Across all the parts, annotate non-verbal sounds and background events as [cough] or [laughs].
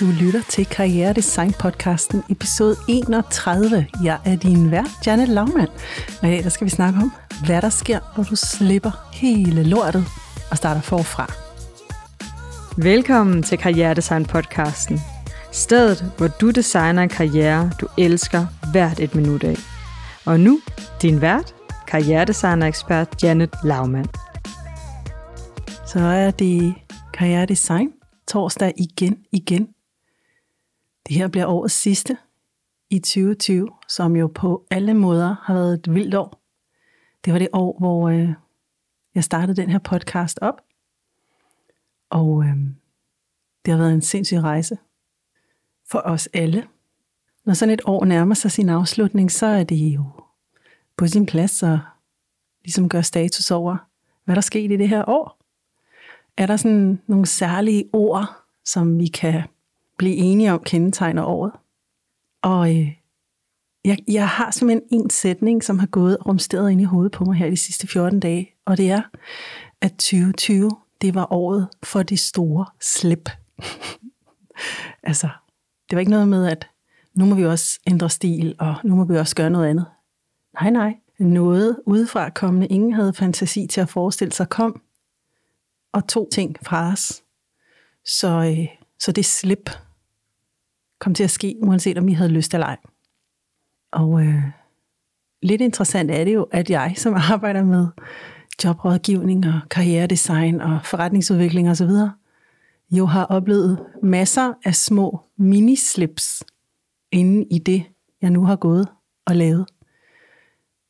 Du lytter til Karriere Design podcasten, episode 31. Jeg er din vært, Janet Laumann. Og i dag der skal vi snakke om, hvad der sker, når du slipper hele lortet og starter forfra. Velkommen til Karriere Design podcasten. Stedet, hvor du designer en karriere, du elsker hvert et minut af. Og nu, din vært, karrieredesigner-ekspert Janet Laumann. Så er det Karriere Design torsdag igen, igen. Det her bliver årets sidste i 2020, som jo på alle måder har været et vildt år. Det var det år, hvor øh, jeg startede den her podcast op. Og øh, det har været en sindssyg rejse for os alle. Når sådan et år nærmer sig sin afslutning, så er det jo på sin plads at ligesom gøre status over, hvad der skete i det her år. Er der sådan nogle særlige ord, som vi kan blive enige om kendetegner året? Og øh, jeg, jeg har simpelthen en sætning, som har gået og rumsteret ind i hovedet på mig her de sidste 14 dage, og det er, at 2020, det var året for det store slip. [laughs] altså, det var ikke noget med, at nu må vi også ændre stil, og nu må vi også gøre noget andet. Nej, nej. Noget udefra kommende, ingen havde fantasi til at forestille sig, kom og to ting fra os. Så, øh, så det slip kom til at ske, uanset om vi havde lyst eller ej. Og øh, lidt interessant er det jo, at jeg, som [laughs] arbejder med jobrådgivning og karrieredesign og forretningsudvikling osv., jo har oplevet masser af små minislips inde i det, jeg nu har gået og lavet.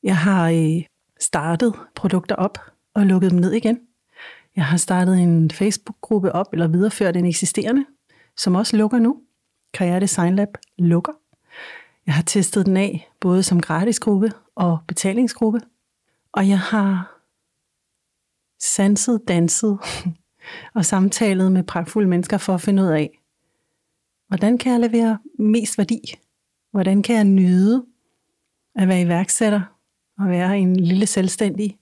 Jeg har øh, startet produkter op og lukket dem ned igen. Jeg har startet en Facebook-gruppe op, eller videreført en eksisterende, som også lukker nu. Karriere Design Lab lukker. Jeg har testet den af, både som gratisgruppe og betalingsgruppe. Og jeg har sanset, danset [laughs] og samtalet med pragtfulde mennesker for at finde ud af, hvordan kan jeg levere mest værdi? Hvordan kan jeg nyde at være iværksætter og være en lille selvstændig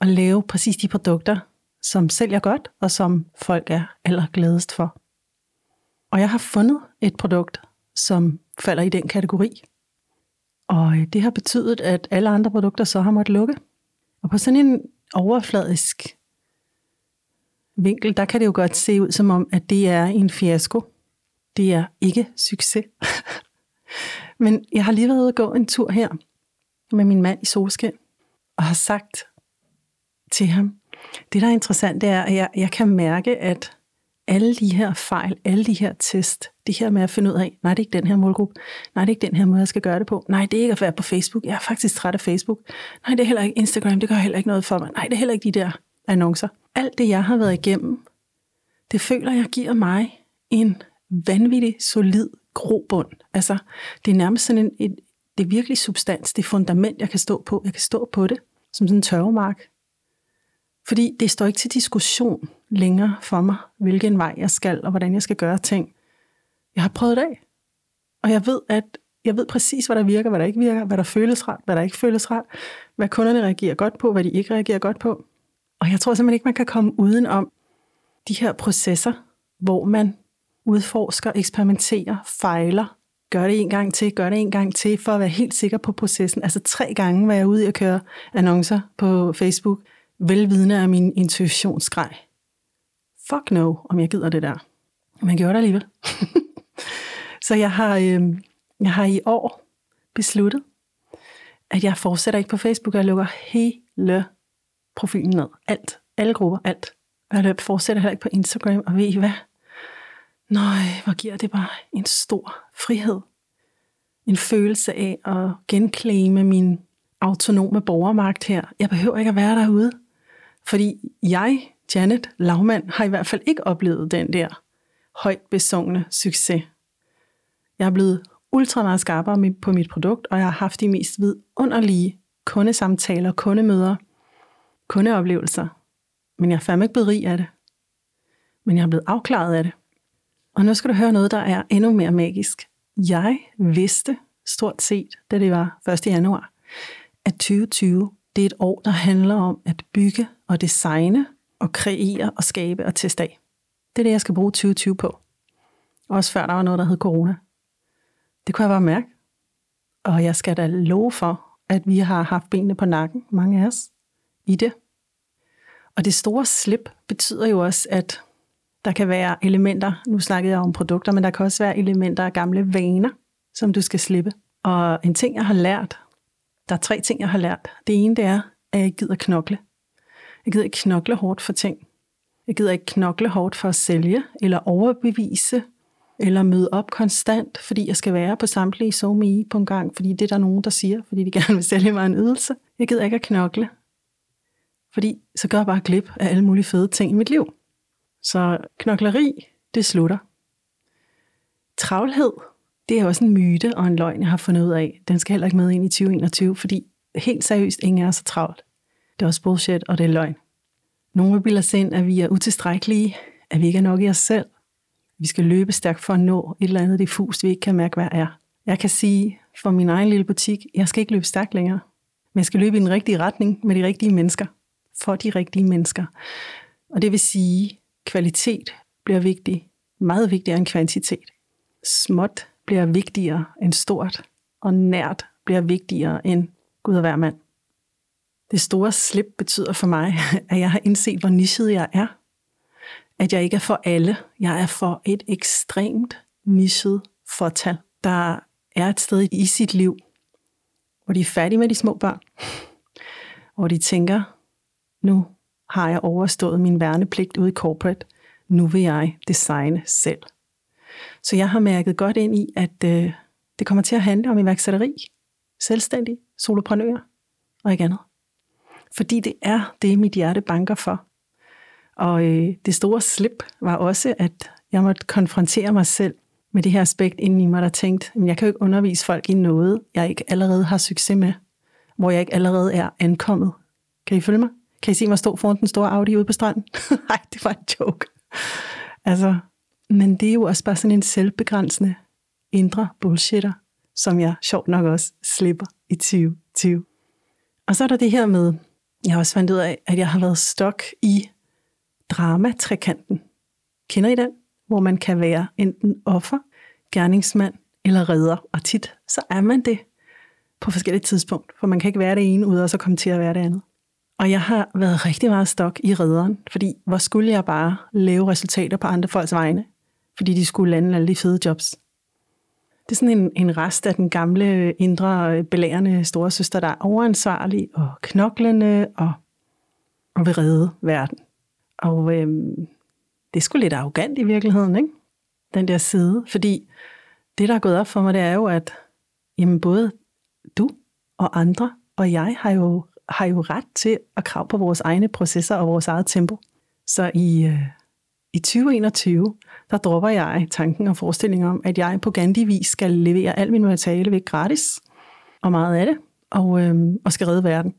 og lave præcis de produkter, som sælger godt, og som folk er allergladest for. Og jeg har fundet et produkt, som falder i den kategori. Og øh, det har betydet, at alle andre produkter så har måttet lukke. Og på sådan en overfladisk vinkel, der kan det jo godt se ud som om, at det er en fiasko. Det er ikke succes. [laughs] Men jeg har lige været ude og gå en tur her med min mand i solskin, og har sagt til ham, det, der er interessant, det er, at jeg, jeg kan mærke, at alle de her fejl, alle de her test, det her med at finde ud af, nej, det er ikke den her målgruppe, nej, det er ikke den her måde, jeg skal gøre det på, nej, det er ikke at være på Facebook, jeg er faktisk træt af Facebook, nej, det er heller ikke Instagram, det gør heller ikke noget for mig, nej, det er heller ikke de der annoncer. Alt det, jeg har været igennem, det føler jeg giver mig en vanvittig solid grobund. Altså, det er nærmest sådan en, et, det er virkelig substans, det fundament, jeg kan stå på. Jeg kan stå på det som sådan en tørvemark. Fordi det står ikke til diskussion længere for mig, hvilken vej jeg skal, og hvordan jeg skal gøre ting. Jeg har prøvet det af. Og jeg ved, at jeg ved præcis, hvad der virker, hvad der ikke virker, hvad der føles rart, hvad der ikke føles rart, hvad kunderne reagerer godt på, hvad de ikke reagerer godt på. Og jeg tror simpelthen ikke, man kan komme uden om de her processer, hvor man udforsker, eksperimenterer, fejler, gør det en gang til, gør det en gang til, for at være helt sikker på processen. Altså tre gange var jeg ude i at køre annoncer på Facebook, velvidende af min intuitionsgrej. Fuck no, om jeg gider det der. Men gjorde det alligevel. [laughs] så jeg har, øh, jeg har i år besluttet, at jeg fortsætter ikke på Facebook, og jeg lukker hele profilen ned. Alt. Alle grupper, alt. Og jeg fortsætter heller ikke på Instagram, og ved I hvad? Nej, hvor giver det bare en stor frihed. En følelse af at genclaime min autonome borgermagt her. Jeg behøver ikke at være derude. Fordi jeg, Janet Lavmand, har i hvert fald ikke oplevet den der højt besungne succes. Jeg er blevet ultra meget skarpere på mit produkt, og jeg har haft de mest vidunderlige kundesamtaler, kundemøder, kundeoplevelser. Men jeg er fandme ikke blevet rig af det. Men jeg er blevet afklaret af det. Og nu skal du høre noget, der er endnu mere magisk. Jeg vidste stort set, da det var 1. januar, at 2020 det er et år, der handler om at bygge og designe og kreere og skabe og teste af. Det er det, jeg skal bruge 2020 på. Også før der var noget, der hed corona. Det kunne jeg bare mærke. Og jeg skal da love for, at vi har haft benene på nakken, mange af os, i det. Og det store slip betyder jo også, at der kan være elementer, nu snakkede jeg om produkter, men der kan også være elementer af gamle vaner, som du skal slippe. Og en ting, jeg har lært, der er tre ting, jeg har lært. Det ene, det er, at jeg gider knokle. Jeg gider ikke knokle hårdt for ting. Jeg gider ikke knokle hårdt for at sælge, eller overbevise, eller møde op konstant, fordi jeg skal være på samtlige SoMe på en gang, fordi det er der nogen, der siger, fordi de [laughs] gerne vil sælge mig en ydelse. Jeg gider ikke at knokle, fordi så gør jeg bare glip af alle mulige fede ting i mit liv. Så knokleri, det slutter. Travlhed, det er også en myte og en løgn, jeg har fundet ud af. Den skal heller ikke med ind i 2021, fordi helt seriøst, ingen er så travlt. Det er også bullshit, og det er løgn. Nogle vil bilde os ind, at vi er utilstrækkelige, at vi ikke er nok i os selv. Vi skal løbe stærkt for at nå et eller andet diffust, vi ikke kan mærke, hvad er. Jeg kan sige for min egen lille butik, jeg skal ikke løbe stærkt længere, men jeg skal løbe i den rigtige retning med de rigtige mennesker. For de rigtige mennesker. Og det vil sige, kvalitet bliver vigtig, meget vigtigere end kvantitet. Småt bliver vigtigere end stort, og nært bliver vigtigere end Gud og hver mand. Det store slip betyder for mig, at jeg har indset, hvor nichet jeg er. At jeg ikke er for alle. Jeg er for et ekstremt nichet fortal. Der er et sted i sit liv, hvor de er færdige med de små børn. Hvor de tænker, nu har jeg overstået min værnepligt ude i corporate. Nu vil jeg designe selv. Så jeg har mærket godt ind i, at øh, det kommer til at handle om iværksætteri, selvstændig, soloprenør og ikke andet. Fordi det er det, mit hjerte banker for. Og øh, det store slip var også, at jeg måtte konfrontere mig selv med det her aspekt inden i mig, der tænkte, men jeg kan jo ikke undervise folk i noget, jeg ikke allerede har succes med, hvor jeg ikke allerede er ankommet. Kan I følge mig? Kan I se mig stå foran den store Audi ude på stranden? [laughs] Nej, det var en joke. Altså, men det er jo også bare sådan en selvbegrænsende indre bullshitter, som jeg sjovt nok også slipper i 2020. Og så er der det her med, jeg har også fandt ud af, at jeg har været stok i dramatrikanten. Kender I den? Hvor man kan være enten offer, gerningsmand eller redder. Og tit, så er man det på forskellige tidspunkt. For man kan ikke være det ene, uden at så komme til at være det andet. Og jeg har været rigtig meget stok i redderen, fordi hvor skulle jeg bare lave resultater på andre folks vegne, fordi de skulle lande alle de fede jobs. Det er sådan en, en rest af den gamle, indre, belærende store søster, der er overansvarlig og knoklende og, og vil redde verden. Og øhm, det er sgu lidt arrogant i virkeligheden, ikke? Den der side. Fordi det, der er gået op for mig, det er jo, at jamen, både du og andre og jeg har jo, har jo ret til at krav på vores egne processer og vores eget tempo. Så i, øh, i 2021, der dropper jeg tanken og forestillingen om, at jeg på Gandhi-vis skal levere al min materiale væk gratis, og meget af det, og, øhm, og skal redde verden.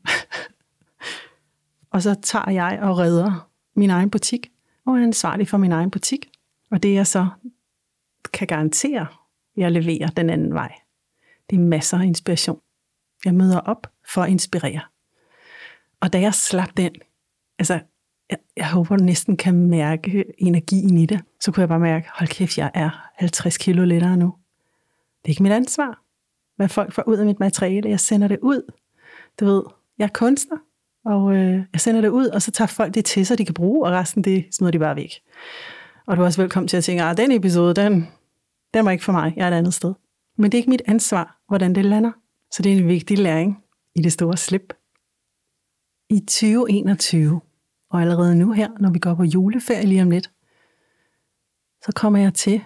[laughs] og så tager jeg og redder min egen butik, og er ansvarlig for min egen butik. Og det jeg så kan garantere, jeg leverer den anden vej. Det er masser af inspiration. Jeg møder op for at inspirere. Og da jeg slap den, altså jeg, jeg håber, du næsten kan mærke energien i det. Så kunne jeg bare mærke, hold kæft, jeg er 50 kilo lettere nu. Det er ikke mit ansvar, hvad folk får ud af mit materiale. Jeg sender det ud. Du ved, jeg er kunstner, og øh, jeg sender det ud, og så tager folk det til sig, de kan bruge, og resten det smider de bare væk. Og du er også velkommen til at tænke, at den episode, den, den var ikke for mig, jeg er et andet sted. Men det er ikke mit ansvar, hvordan det lander. Så det er en vigtig læring i det store slip. I 2021 og allerede nu her, når vi går på juleferie lige om lidt, så kommer jeg til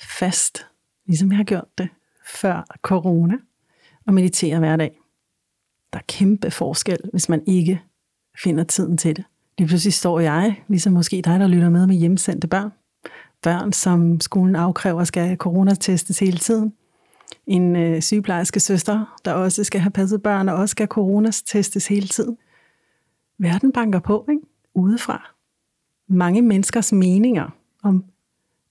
fast, ligesom jeg har gjort det før corona, og meditere hver dag. Der er kæmpe forskel, hvis man ikke finder tiden til det. Lige pludselig står jeg, ligesom måske dig, der lytter med med hjemsendte børn. Børn, som skolen afkræver, skal coronatestes hele tiden. En øh, sygeplejerske søster, der også skal have passet børn, og også skal coronatestes hele tiden. Verden banker på, ikke? Udefra. Mange menneskers meninger om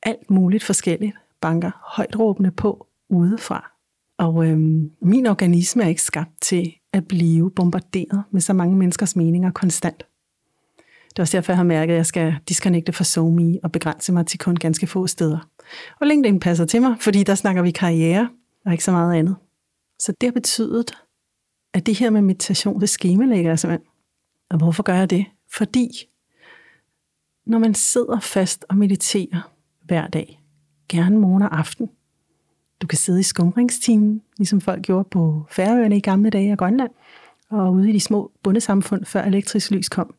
alt muligt forskelligt banker højt råbende på udefra. Og øhm, min organisme er ikke skabt til at blive bombarderet med så mange menneskers meninger konstant. Det er også derfor, jeg har mærket, at jeg skal disconnecte fra SoMe og begrænse mig til kun ganske få steder. Og LinkedIn passer til mig, fordi der snakker vi karriere og ikke så meget andet. Så det har betydet, at det her med meditation, det skemalægger jeg simpelthen. Og hvorfor gør jeg det? Fordi når man sidder fast og mediterer hver dag, gerne morgen og aften, du kan sidde i skumringstimen, ligesom folk gjorde på Færøerne i gamle dage og Grønland, og ude i de små bundesamfund, før elektrisk lys kom,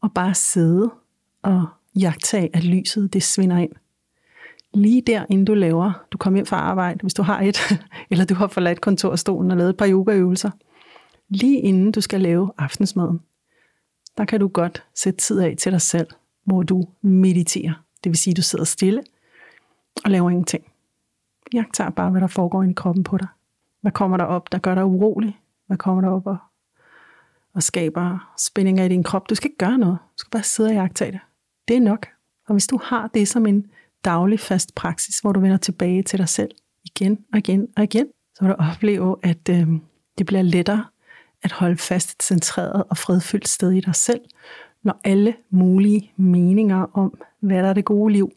og bare sidde og jagtage, at lyset det svinder ind. Lige der, inden du laver, du kommer hjem fra arbejde, hvis du har et, [laughs] eller du har forladt kontorstolen og lavet et par yogaøvelser, lige inden du skal lave aftensmaden, der kan du godt sætte tid af til dig selv, hvor du mediterer. Det vil sige, at du sidder stille og laver ingenting. Jeg tager bare, hvad der foregår i kroppen på dig. Hvad kommer der op, der gør dig urolig? Hvad kommer der op og, og skaber spændinger i din krop? Du skal ikke gøre noget. Du skal bare sidde og jagtage det. Det er nok. Og hvis du har det som en daglig fast praksis, hvor du vender tilbage til dig selv igen og igen og igen, så vil du opleve, at øh, det bliver lettere at holde fast et centreret og fredfyldt sted i dig selv, når alle mulige meninger om, hvad der er det gode liv,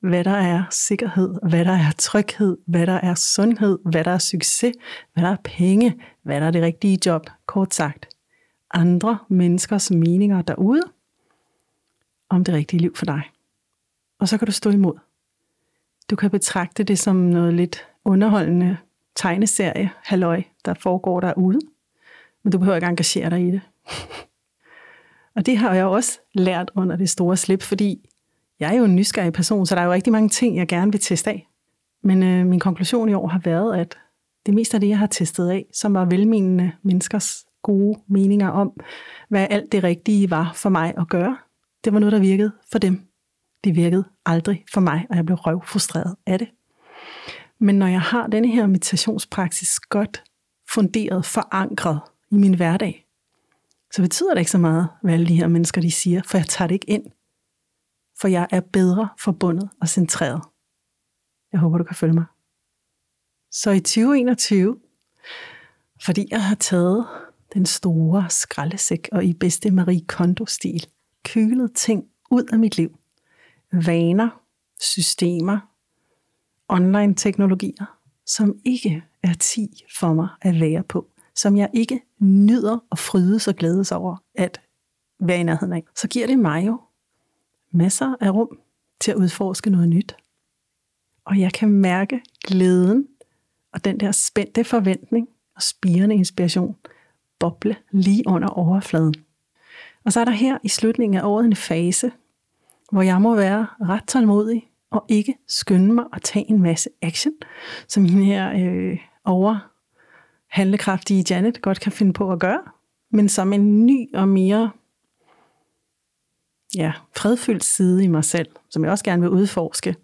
hvad der er sikkerhed, hvad der er tryghed, hvad der er sundhed, hvad der er succes, hvad der er penge, hvad der er det rigtige job, kort sagt. Andre menneskers meninger derude om det rigtige liv for dig. Og så kan du stå imod. Du kan betragte det som noget lidt underholdende tegneserie, halløj, der foregår derude. Men du behøver ikke engagere dig i det. og det har jeg også lært under det store slip, fordi jeg er jo en nysgerrig person, så der er jo rigtig mange ting, jeg gerne vil teste af. Men øh, min konklusion i år har været, at det meste af det, jeg har testet af, som var velmenende menneskers gode meninger om, hvad alt det rigtige var for mig at gøre, det var noget, der virkede for dem. Det virkede aldrig for mig, og jeg blev røvfrustreret af det. Men når jeg har denne her meditationspraksis godt funderet, forankret i min hverdag, så betyder det ikke så meget, hvad alle de her mennesker de siger, for jeg tager det ikke ind for jeg er bedre forbundet og centreret. Jeg håber, du kan følge mig. Så i 2021, fordi jeg har taget den store skraldesæk og i bedste Marie Kondo-stil kølet ting ud af mit liv. Vaner, systemer, online teknologier, som ikke er ti for mig at være på, som jeg ikke nyder og frydes og glædes over at være i nærheden af, så giver det mig jo masser af rum til at udforske noget nyt. Og jeg kan mærke glæden og den der spændte forventning og spirende inspiration boble lige under overfladen. Og så er der her i slutningen af året en fase, hvor jeg må være ret tålmodig og ikke skynde mig at tage en masse action, som hende her øh, over handlekraftige Janet godt kan finde på at gøre, men som en ny og mere ja, fredfyldt side i mig selv, som jeg også gerne vil udforske,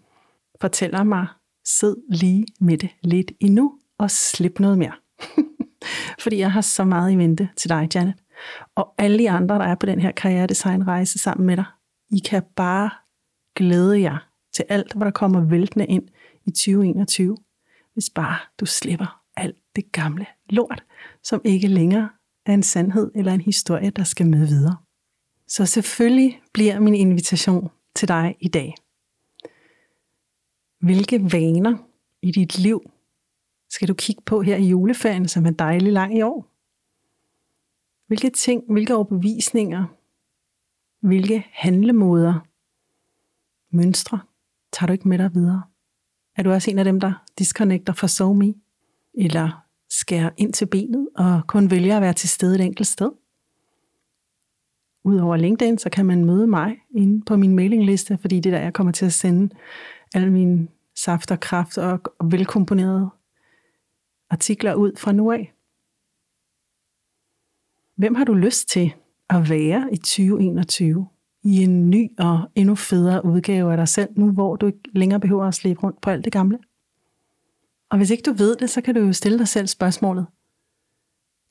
fortæller mig, sid lige med det lidt endnu, og slip noget mere. [laughs] Fordi jeg har så meget i vente til dig, Janet. Og alle de andre, der er på den her karrieredesignrejse sammen med dig, I kan bare glæde jer til alt, hvad der kommer væltende ind i 2021, hvis bare du slipper det gamle lort, som ikke længere er en sandhed eller en historie, der skal med videre. Så selvfølgelig bliver min invitation til dig i dag. Hvilke vaner i dit liv skal du kigge på her i juleferien, som er dejlig lang i år? Hvilke ting, hvilke overbevisninger, hvilke handlemåder, mønstre tager du ikke med dig videre? Er du også en af dem, der disconnecter fra SoMe? Eller skærer ind til benet og kun vælger at være til stede et enkelt sted? Udover LinkedIn, så kan man møde mig inde på min mailingliste, fordi det er der, jeg kommer til at sende alle mine saft og kraft og velkomponerede artikler ud fra nu af. Hvem har du lyst til at være i 2021 i en ny og endnu federe udgave af dig selv, nu hvor du ikke længere behøver at slæbe rundt på alt det gamle? Og hvis ikke du ved det, så kan du jo stille dig selv spørgsmålet.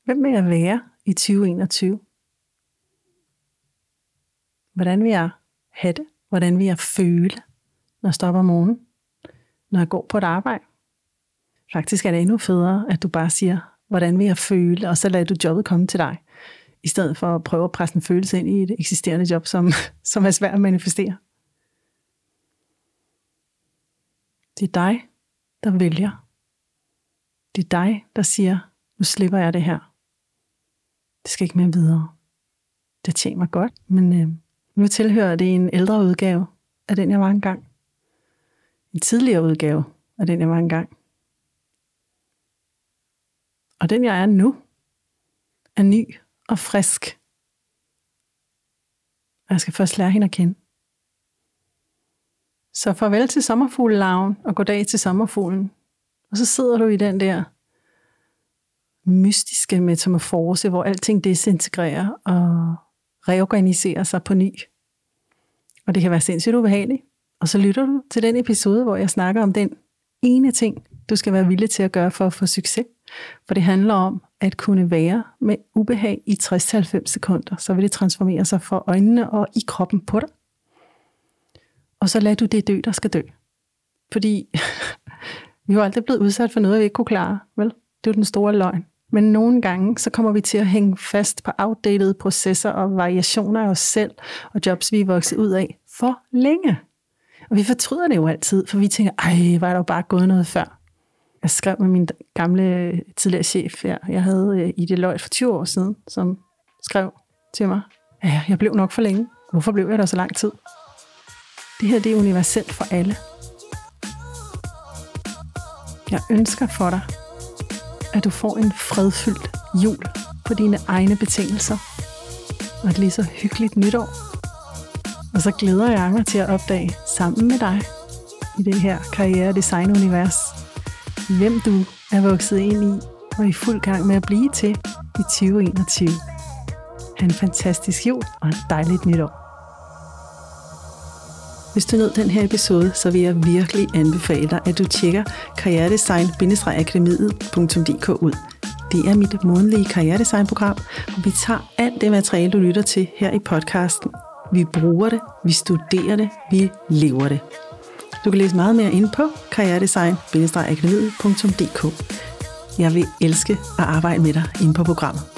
Hvem vil jeg være i 2021? Hvordan vil jeg have det? Hvordan vil jeg føle, når jeg stopper om morgenen? Når jeg går på et arbejde? Faktisk er det endnu federe, at du bare siger, hvordan vil jeg føle, og så lader du jobbet komme til dig, i stedet for at prøve at presse en følelse ind i et eksisterende job, som, [laughs] som er svært at manifestere. Det er dig, der vælger. Det er dig, der siger, nu slipper jeg det her. Det skal ikke mere videre. Det tjener mig godt, men øh, nu tilhører det en ældre udgave af den, jeg var engang. En tidligere udgave af den, jeg var engang. Og den, jeg er nu, er ny og frisk. Og jeg skal først lære hende at kende. Så farvel til sommerfuglelarven, og goddag til sommerfuglen. Og så sidder du i den der mystiske metamorfose, hvor alting desintegrerer og reorganiserer sig på ny. Og det kan være sindssygt ubehageligt. Og så lytter du til den episode, hvor jeg snakker om den ene ting, du skal være villig til at gøre for at få succes. For det handler om at kunne være med ubehag i 60-90 sekunder. Så vil det transformere sig for øjnene og i kroppen på dig. Og så lader du det dø, der skal dø. Fordi vi har aldrig blevet udsat for noget, vi ikke kunne klare. Vel? Det er jo den store løgn. Men nogle gange, så kommer vi til at hænge fast på outdated processer og variationer af os selv, og jobs, vi er vokset ud af for længe. Og vi fortryder det jo altid, for vi tænker, ej, var der jo bare gået noget før. Jeg skrev med min gamle tidligere chef, ja, jeg havde øh, i det løg for 20 år siden, som skrev til mig, ja, jeg blev nok for længe. Hvorfor blev jeg der så lang tid? Det her det er universelt for alle. Jeg ønsker for dig, at du får en fredfyldt jul på dine egne betingelser. Og et lige så hyggeligt nytår. Og så glæder jeg mig til at opdage sammen med dig i det her karriere design univers, hvem du er vokset ind i og i fuld gang med at blive til i 2021. Ha' en fantastisk jul og et dejligt nytår. Hvis du nød den her episode, så vil jeg virkelig anbefale dig, at du tjekker karrieredesign-akademiet.dk ud. Det er mit månedlige karrieredesignprogram, hvor vi tager alt det materiale, du lytter til her i podcasten. Vi bruger det, vi studerer det, vi lever det. Du kan læse meget mere ind på karrieredesign-akademiet.dk. Jeg vil elske at arbejde med dig inde på programmet.